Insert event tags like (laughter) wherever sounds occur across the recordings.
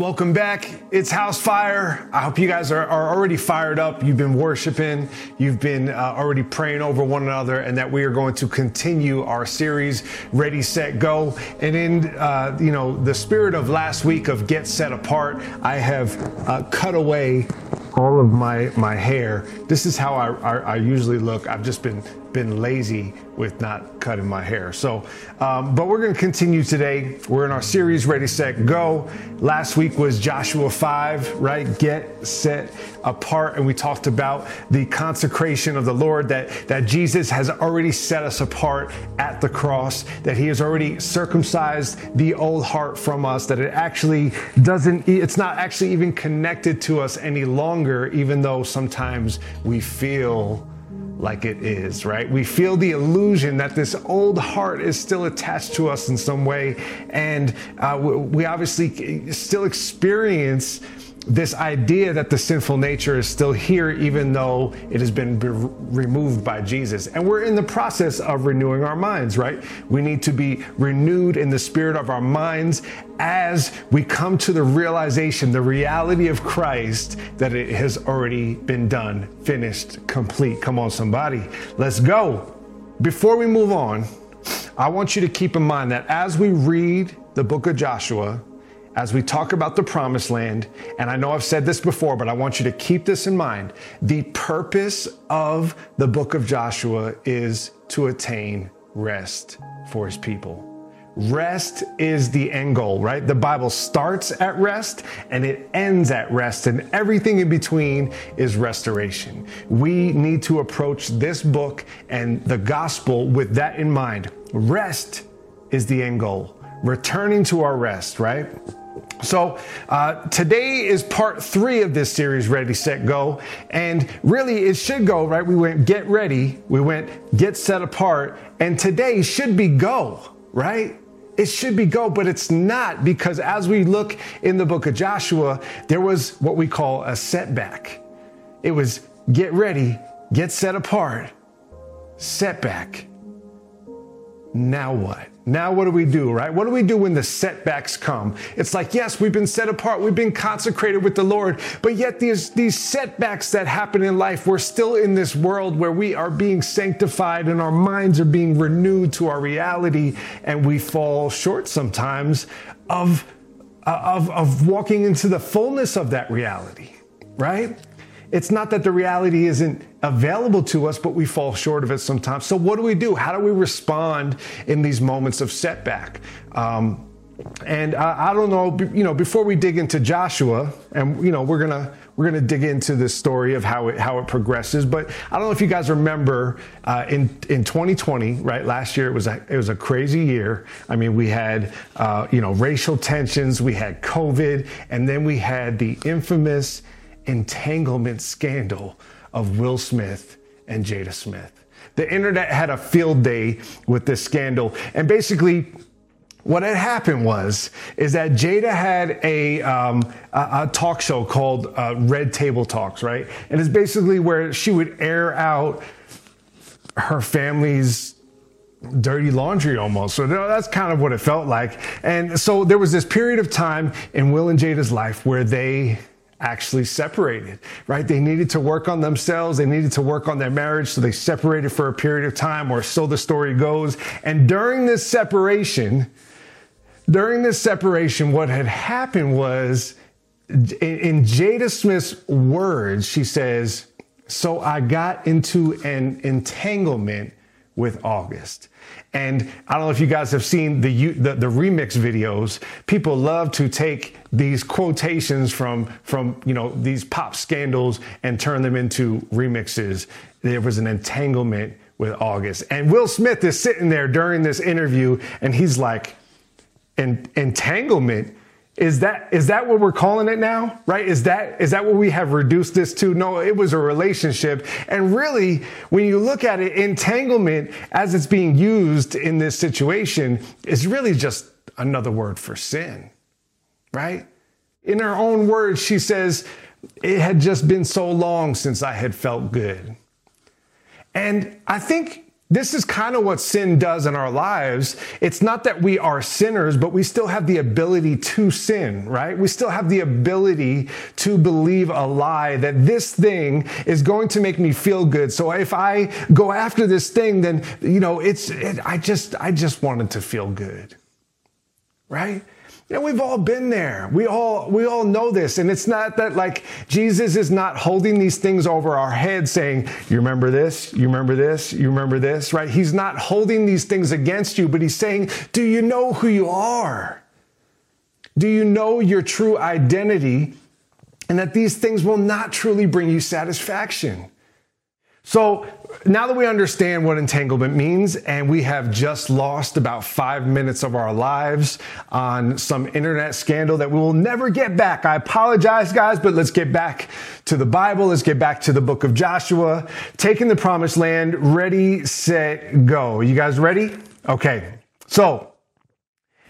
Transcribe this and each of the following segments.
Welcome back. It's House Fire. I hope you guys are, are already fired up. You've been worshiping, you've been uh, already praying over one another, and that we are going to continue our series, Ready, Set, Go. And in uh, you know the spirit of last week of Get Set Apart, I have uh, cut away all of my my hair. This is how I, I, I usually look. I've just been been lazy with not cutting my hair. So, um, but we're going to continue today. We're in our series, Ready, Set, Go. Last week was Joshua 5, right? Get set apart. And we talked about the consecration of the Lord, that, that Jesus has already set us apart at the cross, that he has already circumcised the old heart from us, that it actually doesn't, it's not actually even connected to us any longer, even though sometimes we feel like it is, right? We feel the illusion that this old heart is still attached to us in some way. And uh, we obviously still experience this idea that the sinful nature is still here, even though it has been be- removed by Jesus. And we're in the process of renewing our minds, right? We need to be renewed in the spirit of our minds as we come to the realization, the reality of Christ, that it has already been done, finished, complete. Come on, somebody. Let's go. Before we move on, I want you to keep in mind that as we read the book of Joshua, as we talk about the promised land, and I know I've said this before, but I want you to keep this in mind. The purpose of the book of Joshua is to attain rest for his people. Rest is the end goal, right? The Bible starts at rest and it ends at rest, and everything in between is restoration. We need to approach this book and the gospel with that in mind. Rest is the end goal, returning to our rest, right? So, uh, today is part three of this series, Ready, Set, Go. And really, it should go, right? We went get ready, we went get set apart, and today should be go, right? It should be go, but it's not because as we look in the book of Joshua, there was what we call a setback. It was get ready, get set apart, setback. Now what? Now, what do we do, right? What do we do when the setbacks come? It's like, yes, we've been set apart, we've been consecrated with the Lord, but yet these, these setbacks that happen in life, we're still in this world where we are being sanctified and our minds are being renewed to our reality, and we fall short sometimes of, of, of walking into the fullness of that reality, right? It's not that the reality isn't available to us, but we fall short of it sometimes. So, what do we do? How do we respond in these moments of setback? Um, and I, I, don't know, you know, before we dig into Joshua, and you know, we're gonna we're gonna dig into the story of how it how it progresses. But I don't know if you guys remember uh, in in 2020, right? Last year it was a it was a crazy year. I mean, we had uh, you know racial tensions, we had COVID, and then we had the infamous entanglement scandal of Will Smith and Jada Smith. The internet had a field day with this scandal. And basically, what had happened was is that Jada had a, um, a, a, talk show called uh, Red Table Talks, right? And it's basically where she would air out her family's dirty laundry almost. So that's kind of what it felt like. And so there was this period of time in Will and Jada's life where they actually separated, right? They needed to work on themselves. They needed to work on their marriage. So they separated for a period of time, or so the story goes. And during this separation, during this separation, what had happened was in Jada Smith's words, she says, So I got into an entanglement with August. And I don't know if you guys have seen the, the, the remix videos. People love to take these quotations from from you know these pop scandals and turn them into remixes. There was an entanglement with August, and Will Smith is sitting there during this interview, and he's like, "Entanglement." Is that is that what we're calling it now? Right? Is that is that what we have reduced this to? No, it was a relationship. And really, when you look at it, entanglement as it's being used in this situation is really just another word for sin. Right? In her own words, she says, it had just been so long since I had felt good. And I think This is kind of what sin does in our lives. It's not that we are sinners, but we still have the ability to sin, right? We still have the ability to believe a lie that this thing is going to make me feel good. So if I go after this thing, then, you know, it's, it, I just, I just wanted to feel good, right? You know, we've all been there. We all, we all know this. And it's not that like Jesus is not holding these things over our head saying, you remember this? You remember this? You remember this? Right? He's not holding these things against you, but he's saying, do you know who you are? Do you know your true identity? And that these things will not truly bring you satisfaction. So now that we understand what entanglement means, and we have just lost about five minutes of our lives on some internet scandal that we will never get back. I apologize, guys, but let's get back to the Bible. Let's get back to the book of Joshua, taking the promised land, ready, set, go. You guys ready? Okay. So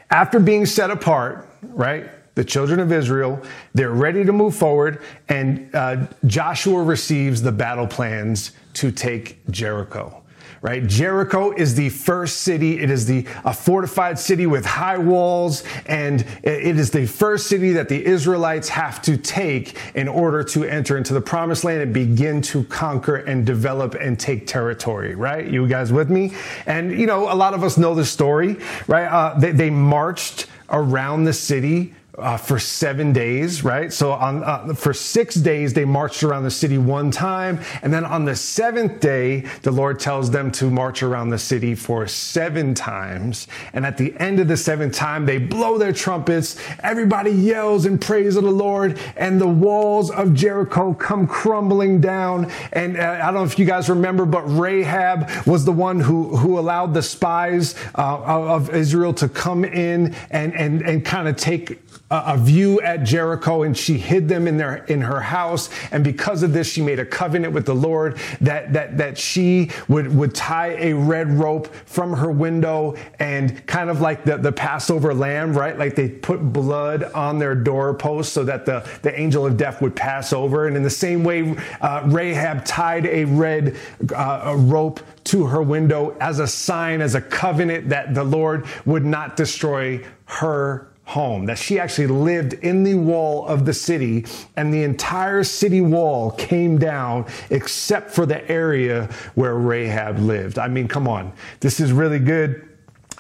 after being set apart, right? the children of Israel. They're ready to move forward, and uh, Joshua receives the battle plans to take Jericho right? Jericho is the first city. It is the a fortified city with high walls, and it is the first city that the Israelites have to take in order to enter into the promised land and begin to conquer and develop and take territory, right? You guys with me? And you know, a lot of us know the story, right? Uh, they, they marched around the city uh, for seven days, right? So on uh, for six days they marched around the city one time, and then on the seventh day the Lord tells them to march around the city for seven times. And at the end of the seventh time they blow their trumpets, everybody yells in praise of the Lord, and the walls of Jericho come crumbling down. And uh, I don't know if you guys remember, but Rahab was the one who who allowed the spies uh, of Israel to come in and and and kind of take a view at Jericho and she hid them in their in her house. And because of this she made a covenant with the Lord that that that she would would tie a red rope from her window and kind of like the the Passover lamb right? Like they put blood on their doorpost so that the the angel of death would pass over. And in the same way uh, Rahab tied a red uh, a rope to her window as a sign as a covenant that the Lord would not destroy her home, that she actually lived in the wall of the city, and the entire city wall came down except for the area where Rahab lived. I mean, come on, this is really good.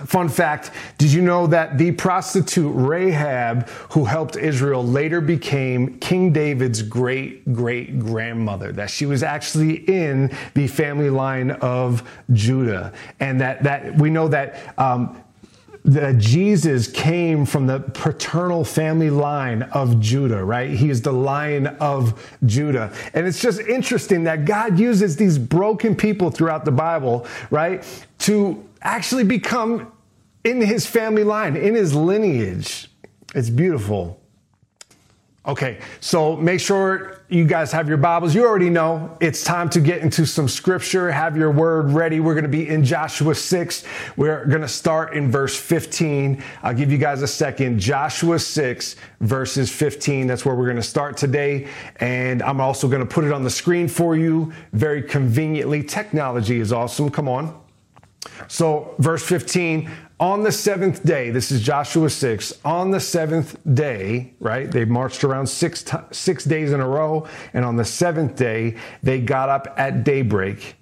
Fun fact Did you know that the prostitute Rahab, who helped Israel, later became King David's great great grandmother? That she was actually in the family line of Judah. And that, that we know that um, that Jesus came from the paternal family line of Judah, right? He is the lion of Judah. And it's just interesting that God uses these broken people throughout the Bible, right? To actually become in his family line, in his lineage. It's beautiful. Okay, so make sure you guys have your Bibles. You already know it's time to get into some scripture. Have your word ready. We're going to be in Joshua 6. We're going to start in verse 15. I'll give you guys a second. Joshua 6, verses 15. That's where we're going to start today. And I'm also going to put it on the screen for you very conveniently. Technology is awesome. Come on. So, verse 15, on the seventh day, this is Joshua 6, on the seventh day, right? They marched around six, t- six days in a row. And on the seventh day, they got up at daybreak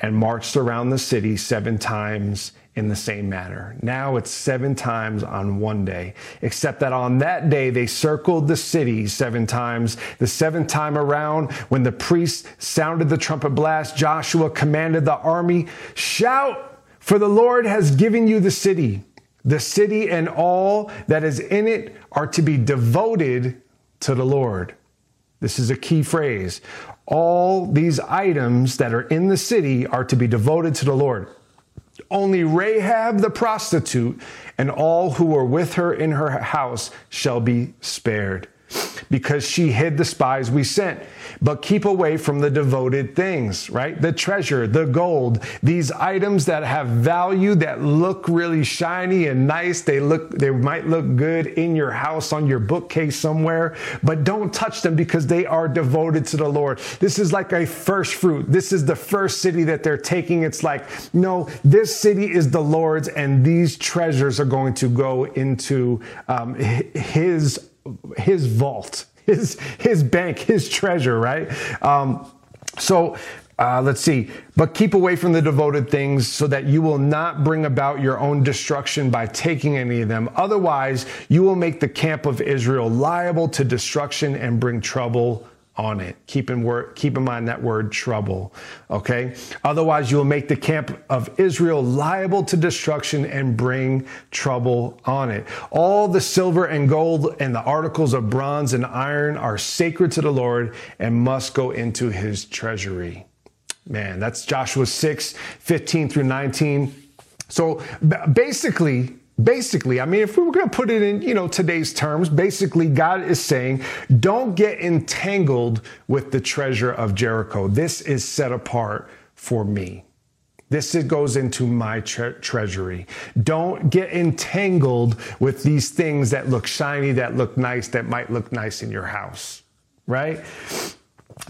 and marched around the city seven times in the same manner. Now it's seven times on one day, except that on that day they circled the city seven times. The seventh time around, when the priest sounded the trumpet blast, Joshua commanded the army, shout for the Lord has given you the city. The city and all that is in it are to be devoted to the Lord. This is a key phrase. All these items that are in the city are to be devoted to the Lord. Only Rahab the prostitute and all who were with her in her house shall be spared. Because she hid the spies we sent. But keep away from the devoted things, right? The treasure, the gold, these items that have value, that look really shiny and nice. They look, they might look good in your house, on your bookcase somewhere, but don't touch them because they are devoted to the Lord. This is like a first fruit. This is the first city that they're taking. It's like, no, this city is the Lord's and these treasures are going to go into um, his, his vault his his bank, his treasure, right? Um, so uh, let's see. But keep away from the devoted things so that you will not bring about your own destruction by taking any of them. Otherwise, you will make the camp of Israel liable to destruction and bring trouble on it. Keep in, word, keep in mind that word trouble. Okay. Otherwise, you will make the camp of Israel liable to destruction and bring trouble on it. All the silver and gold and the articles of bronze and iron are sacred to the Lord and must go into his treasury. Man, that's Joshua 6, 15 through 19. So basically, basically i mean if we were going to put it in you know today's terms basically god is saying don't get entangled with the treasure of jericho this is set apart for me this goes into my tre- treasury. Don't get entangled with these things that look shiny, that look nice, that might look nice in your house, right?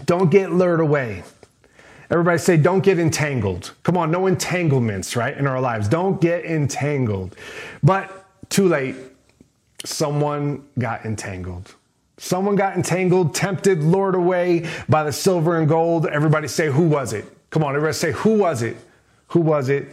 Don't get lured away. Everybody say, don't get entangled. Come on, no entanglements, right, in our lives. Don't get entangled. But too late. Someone got entangled. Someone got entangled, tempted, lured away by the silver and gold. Everybody say, who was it? Come on, everybody say, who was it? Who was it?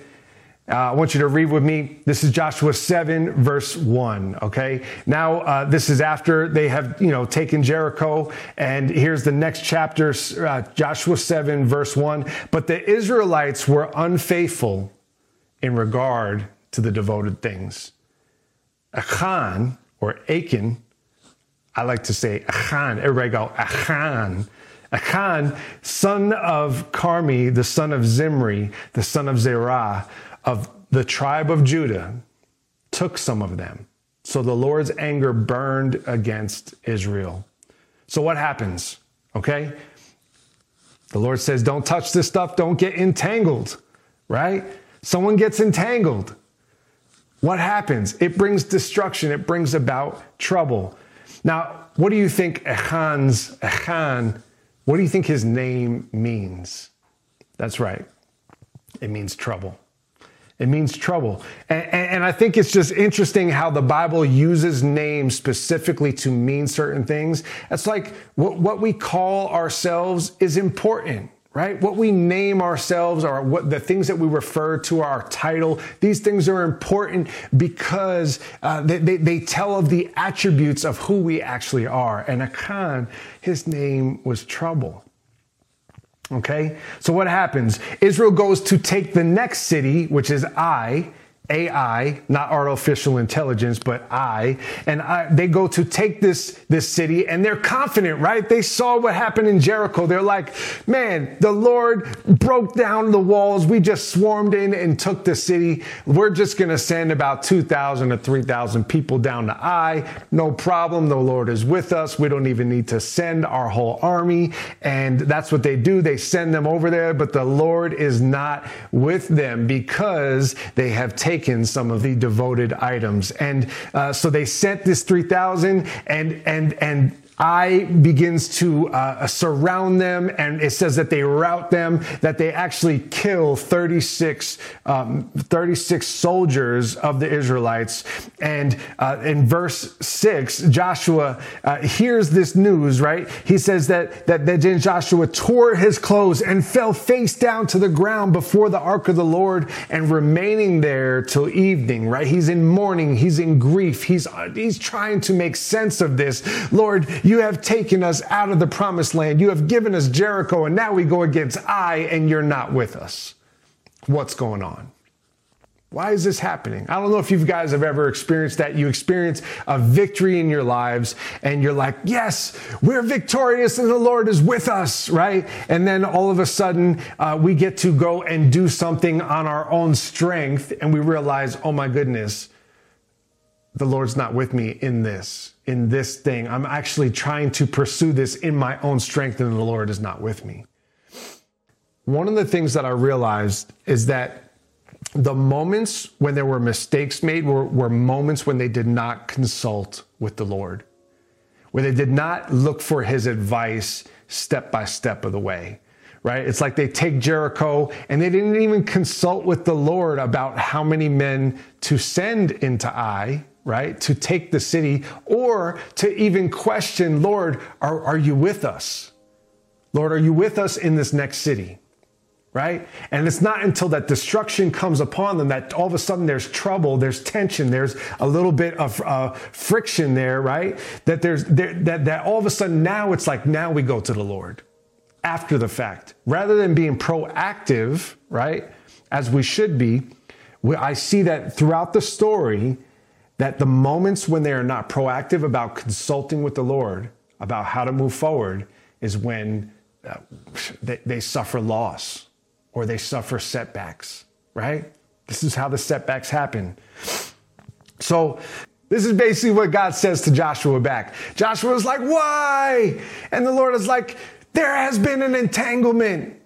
Uh, I want you to read with me. This is Joshua 7, verse 1. Okay. Now, uh, this is after they have, you know, taken Jericho. And here's the next chapter, uh, Joshua 7, verse 1. But the Israelites were unfaithful in regard to the devoted things. Achan, or Achan, I like to say Achan. Everybody go, Achan. Achan, son of Karmi, the son of Zimri, the son of Zerah, of the tribe of Judah took some of them. So the Lord's anger burned against Israel. So what happens? Okay? The Lord says, don't touch this stuff, don't get entangled, right? Someone gets entangled. What happens? It brings destruction, it brings about trouble. Now, what do you think Achan's, Achan, what do you think his name means? That's right. It means trouble. It means trouble. And, and, I think it's just interesting how the Bible uses names specifically to mean certain things. It's like what, what we call ourselves is important, right? What we name ourselves or what the things that we refer to our title, these things are important because uh, they, they, they tell of the attributes of who we actually are. And Achan, his name was trouble. Okay? So what happens? Israel goes to take the next city, which is Ai, AI, not artificial intelligence, but I, and I, they go to take this, this city and they're confident, right? They saw what happened in Jericho. They're like, man, the Lord broke down the walls. We just swarmed in and took the city. We're just going to send about 2,000 to 3,000 people down to Ai. No problem. The Lord is with us. We don't even need to send our whole army. And that's what they do. They send them over there, but the Lord is not with them because they have taken taken some of the devoted items. And uh, so they sent this 3,000 and, and, and Ai begins to uh, surround them, and it says that they rout them, that they actually kill 36, um, 36 soldiers of the Israelites. And uh, in verse 6, Joshua uh, hears this news, right? He says that, that, that then Joshua tore his clothes and fell face down to the ground before the ark of the Lord and remaining there till evening, right? He's in mourning, he's in grief, he's, he's trying to make sense of this. Lord, you have taken us out of the promised land. You have given us Jericho, and now we go against Ai, and you're not with us. What's going on? Why is this happening? I don't know if you guys have ever experienced that. You experience a victory in your lives and you're like, yes, we're victorious and the Lord is with us, right? And then all of a sudden, uh, we get to go and do something on our own strength and we realize, oh my goodness, the Lord's not with me in this, in this thing. I'm actually trying to pursue this in my own strength, and the Lord is not with me. One of the things that I realized is that the moments when there were mistakes made were, were moments when they did not consult with the Lord, where they did not look for his advice step by step of the way right? It's like they take Jericho and they didn't even consult with the Lord about how many men to send into Ai, right? To take the city or to even question, Lord, are, are you with us? Lord, are you with us in this next city? right? And it's not until that destruction comes upon them that all of a sudden there's trouble, there's tension, there's a little bit of uh, friction there, right? That there's there, that that all of a sudden now it's like now we go to the Lord after the fact rather than being proactive, right? As we should be. I see that throughout the story that the moments when they are not proactive about consulting with the Lord about how to move forward is when uh, they, they suffer loss or they suffer setbacks, right? This is how the setbacks happen. So, this is basically what God says to Joshua back. Joshua is like, Why? And the Lord is like, There has been an entanglement.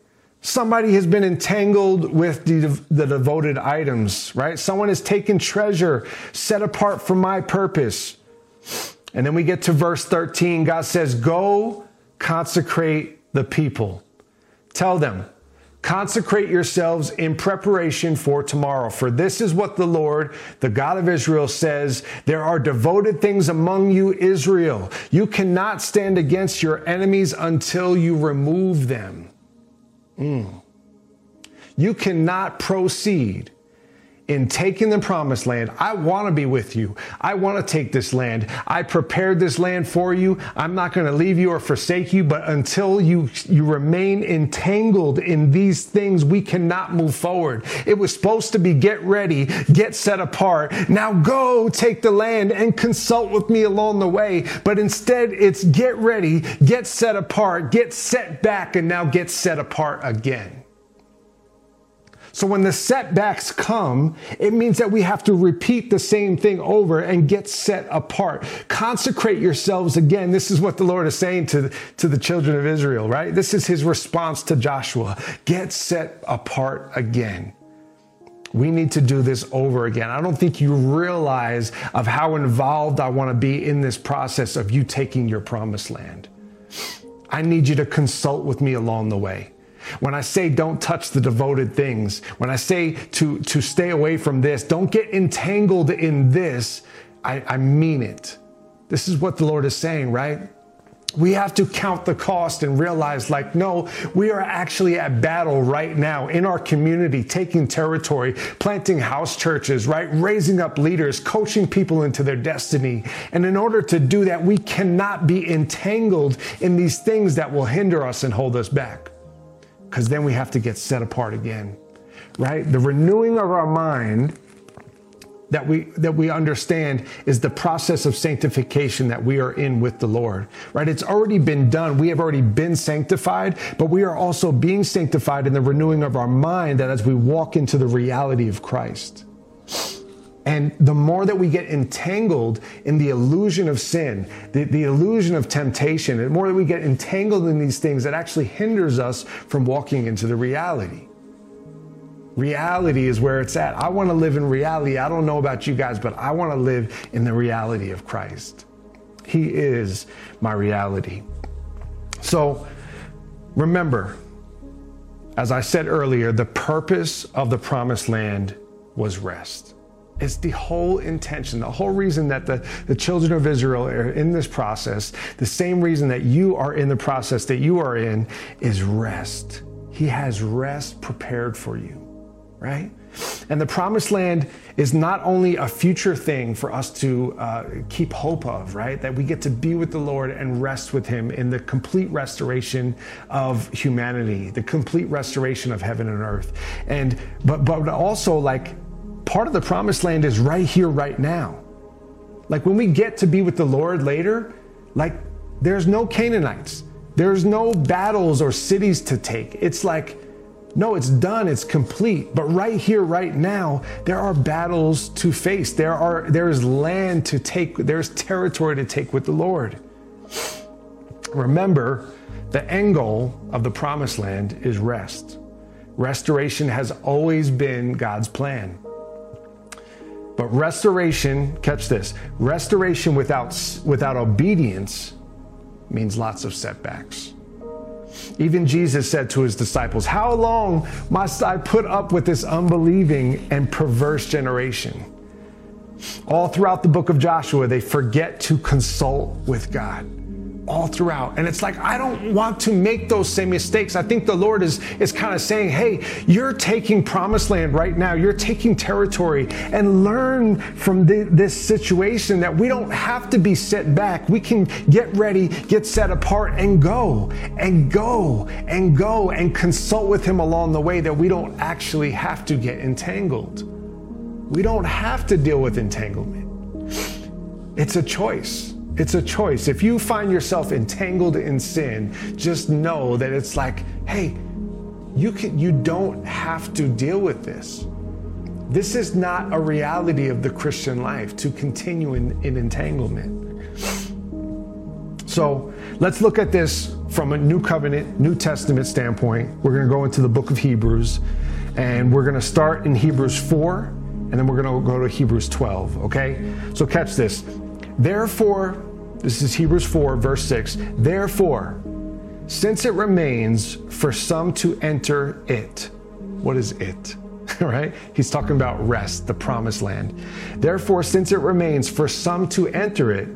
Somebody has been entangled with the, the devoted items, right? Someone has taken treasure set apart for my purpose. And then we get to verse 13. God says, Go consecrate the people. Tell them, Consecrate yourselves in preparation for tomorrow. For this is what the Lord, the God of Israel, says There are devoted things among you, Israel. You cannot stand against your enemies until you remove them. Mm. You cannot proceed in taking the promised land. I want to be with you. I want to take this land. I prepared this land for you. I'm not going to leave you or forsake you, but until you, you remain entangled in these things, we cannot move forward. It was supposed to be get ready, get set apart. Now go take the land and consult with me along the way. But instead, it's get ready, get set apart, get set back, and now get set apart again. So when the setbacks come, it means that we have to repeat the same thing over and get set apart. Consecrate yourselves again. This is what the Lord is saying to, to the children of Israel, right? This is his response to Joshua. Get set apart again. We need to do this over again. I don't think you realize of how involved I want to be in this process of you taking your promised land. I need you to consult with me along the way. When I say don't touch the devoted things, when I say to, to stay away from this, don't get entangled in this, I, I mean it. This is what the Lord is saying, right? we have to count the cost and realize like no we are actually at battle right now in our community taking territory planting house churches right raising up leaders coaching people into their destiny and in order to do that we cannot be entangled in these things that will hinder us and hold us back because then we have to get set apart again, right? The renewing of our mind that we that we understand is the process of sanctification that we are in with the Lord. Right? It's already been done. We have already been sanctified, but we are also being sanctified in the renewing of our mind that as we walk into the reality of Christ. And the more that we get entangled in the illusion of sin, the, the illusion of temptation, the more that we get entangled in these things, it actually hinders us from walking into the reality. Reality is where it's at. I want to live in reality. I don't know about you guys, but I want to live in the reality of Christ. He is my reality. So remember, as I said earlier, the purpose of the promised land was rest. It's the whole intention, the whole reason that the, the children of Israel are in this process, the same reason that you are in the process that you are in is rest. He has rest prepared for you, right? And the promised land is not only a future thing for us to uh, keep hope of, right? That we get to be with the Lord and rest with Him in the complete restoration of humanity, the complete restoration of heaven and earth. And, but, but also like part of the promised land is right here, right now. Like when we get to be with the Lord later, like there's no Canaanites, there's no battles or cities to take. It's like No, it's done, it's complete. But right here, right now, there are battles to face. There are there is land to take, there's territory to take with the Lord. Remember, the end goal of the promised land is rest. Restoration has always been God's plan. But restoration, catch this, restoration without without obedience means lots of setbacks. Even Jesus said to his disciples, How long must I put up with this unbelieving and perverse generation? All throughout the book of Joshua, they forget to consult with God all throughout. And it's like, I don't want to make those same mistakes. I think the Lord is, is kind of saying, hey, you're taking promised land right now. You're taking territory and learn from the, this situation that we don't have to be set back. We can get ready, get set apart and go and go and go and consult with him along the way that we don't actually have to get entangled. We don't have to deal with entanglement. It's a choice. It's a choice. If you find yourself entangled in sin, just know that it's like, hey, you can you don't have to deal with this. This is not a reality of the Christian life to continue in, in entanglement. So let's look at this from a New Covenant, New Testament standpoint. We're going to go into the book of Hebrews and we're going to start in Hebrews 4 and then we're going to go to Hebrews 12, okay? So catch this. Therefore, this is Hebrews 4, verse 6. Therefore, since it remains for some to enter it, what is it? (laughs) right? He's talking about rest, the promised land. Therefore, since it remains for some to enter it,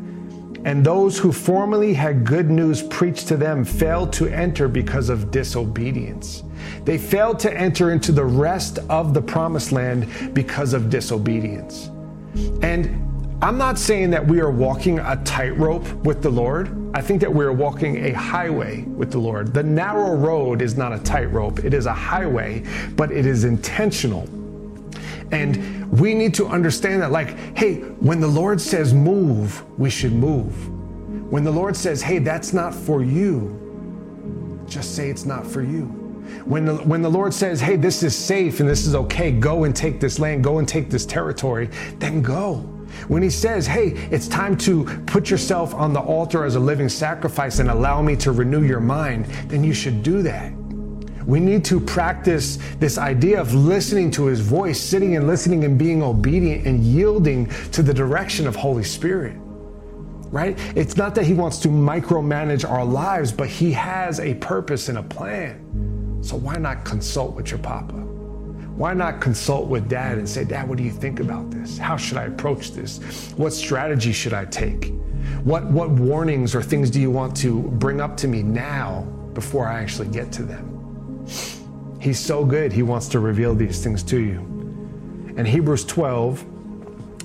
and those who formerly had good news preached to them failed to enter because of disobedience. They failed to enter into the rest of the promised land because of disobedience. And I'm not saying that we are walking a tightrope with the Lord. I think that we are walking a highway with the Lord. The narrow road is not a tightrope, it is a highway, but it is intentional. And we need to understand that, like, hey, when the Lord says move, we should move. When the Lord says, hey, that's not for you, just say it's not for you. When the, when the Lord says, hey, this is safe and this is okay, go and take this land, go and take this territory, then go. When he says, hey, it's time to put yourself on the altar as a living sacrifice and allow me to renew your mind, then you should do that. We need to practice this idea of listening to his voice, sitting and listening and being obedient and yielding to the direction of Holy Spirit. Right? It's not that he wants to micromanage our lives, but he has a purpose and a plan. So why not consult with your papa? Why not consult with dad and say, Dad, what do you think about this? How should I approach this? What strategy should I take? What, what warnings or things do you want to bring up to me now before I actually get to them? He's so good, he wants to reveal these things to you. And Hebrews 12,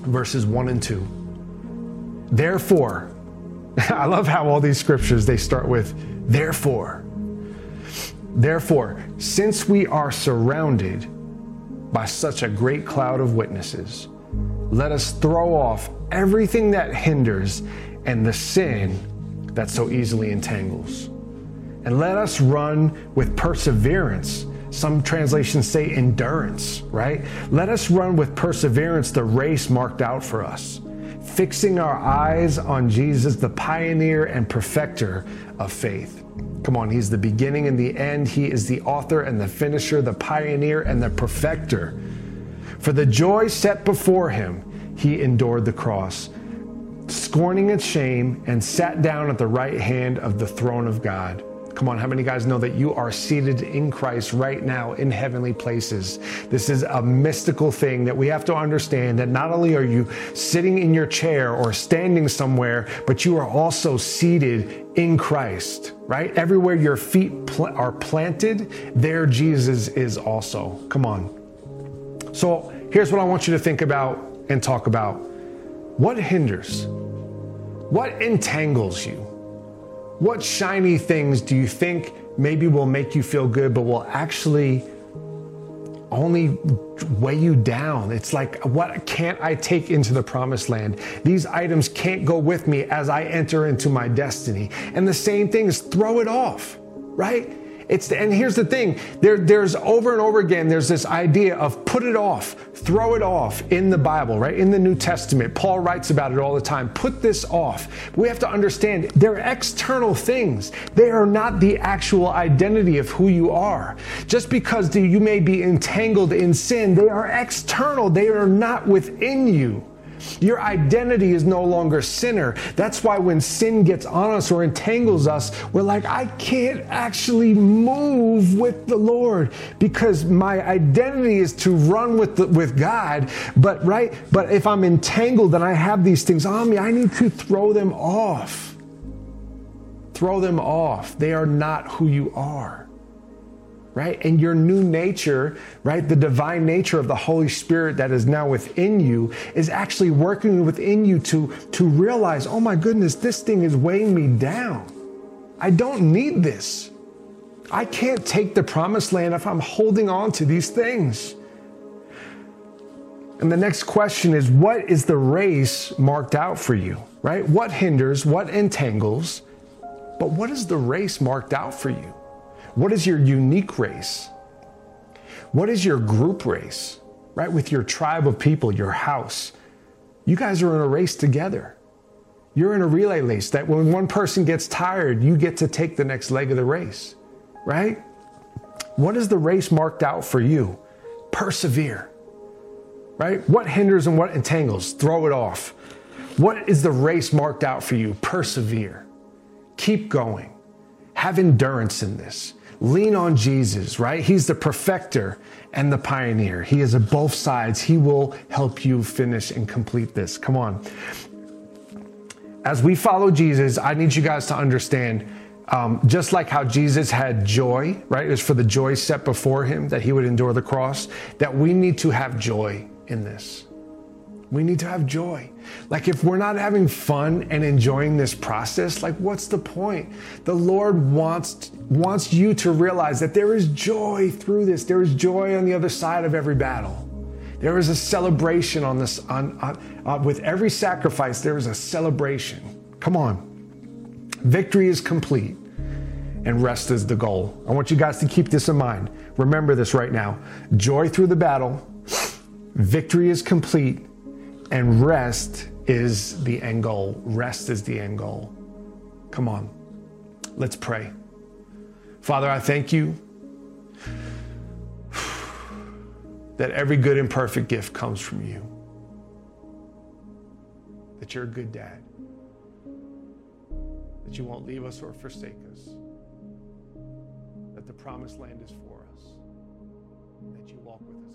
verses 1 and 2. Therefore, (laughs) I love how all these scriptures they start with therefore. Therefore, since we are surrounded by such a great cloud of witnesses. Let us throw off everything that hinders and the sin that so easily entangles. And let us run with perseverance. Some translations say endurance, right? Let us run with perseverance the race marked out for us, fixing our eyes on Jesus, the pioneer and perfecter of faith. Come on, he's the beginning and the end. He is the author and the finisher, the pioneer and the perfecter. For the joy set before him, he endured the cross, scorning its shame, and sat down at the right hand of the throne of God. Come on, how many guys know that you are seated in Christ right now in heavenly places? This is a mystical thing that we have to understand that not only are you sitting in your chair or standing somewhere, but you are also seated in Christ, right? Everywhere your feet pl- are planted, there Jesus is also. Come on. So here's what I want you to think about and talk about. What hinders? What entangles you? What shiny things do you think maybe will make you feel good, but will actually only weigh you down? It's like, what can't I take into the promised land? These items can't go with me as I enter into my destiny. And the same thing is throw it off, right? It's the, and here's the thing. There, there's over and over again. There's this idea of put it off, throw it off in the Bible, right? In the New Testament, Paul writes about it all the time. Put this off. We have to understand they're external things. They are not the actual identity of who you are. Just because you may be entangled in sin, they are external. They are not within you. Your identity is no longer sinner. That's why when sin gets on us or entangles us, we're like, I can't actually move with the Lord because my identity is to run with the, with God. But right, but if I'm entangled and I have these things on me, I need to throw them off. Throw them off. They are not who you are right? And your new nature, right? The divine nature of the Holy Spirit that is now within you is actually working within you to, to realize, oh my goodness, this thing is weighing me down. I don't need this. I can't take the promised land if I'm holding on to these things. And the next question is what is the race marked out for you, right? What hinders, what entangles, but what is the race marked out for you? What is your unique race? What is your group race, right? With your tribe of people, your house. You guys are in a race together. You're in a relay race that when one person gets tired, you get to take the next leg of the race, right? What is the race marked out for you? Persevere, right? What hinders and what entangles? Throw it off. What is the race marked out for you? Persevere. Keep going. Have endurance in this. Lean on Jesus, right? He's the perfecter and the pioneer. He is at both sides. He will help you finish and complete this. Come on. As we follow Jesus, I need you guys to understand um, just like how Jesus had joy, right? It was for the joy set before him that he would endure the cross, that we need to have joy in this. We need to have joy. Like, if we're not having fun and enjoying this process, like, what's the point? The Lord wants, wants you to realize that there is joy through this. There is joy on the other side of every battle. There is a celebration on this, on, on uh, with every sacrifice, there is a celebration. Come on. Victory is complete and rest is the goal. I want you guys to keep this in mind. Remember this right now. Joy through the battle, victory is complete, and rest is the end goal. Rest is the end goal. Come on, let's pray. Father, I thank you (sighs) that every good and perfect gift comes from you. That you're a good dad. That you won't leave us or forsake us. That the promised land is for us. That you walk with us.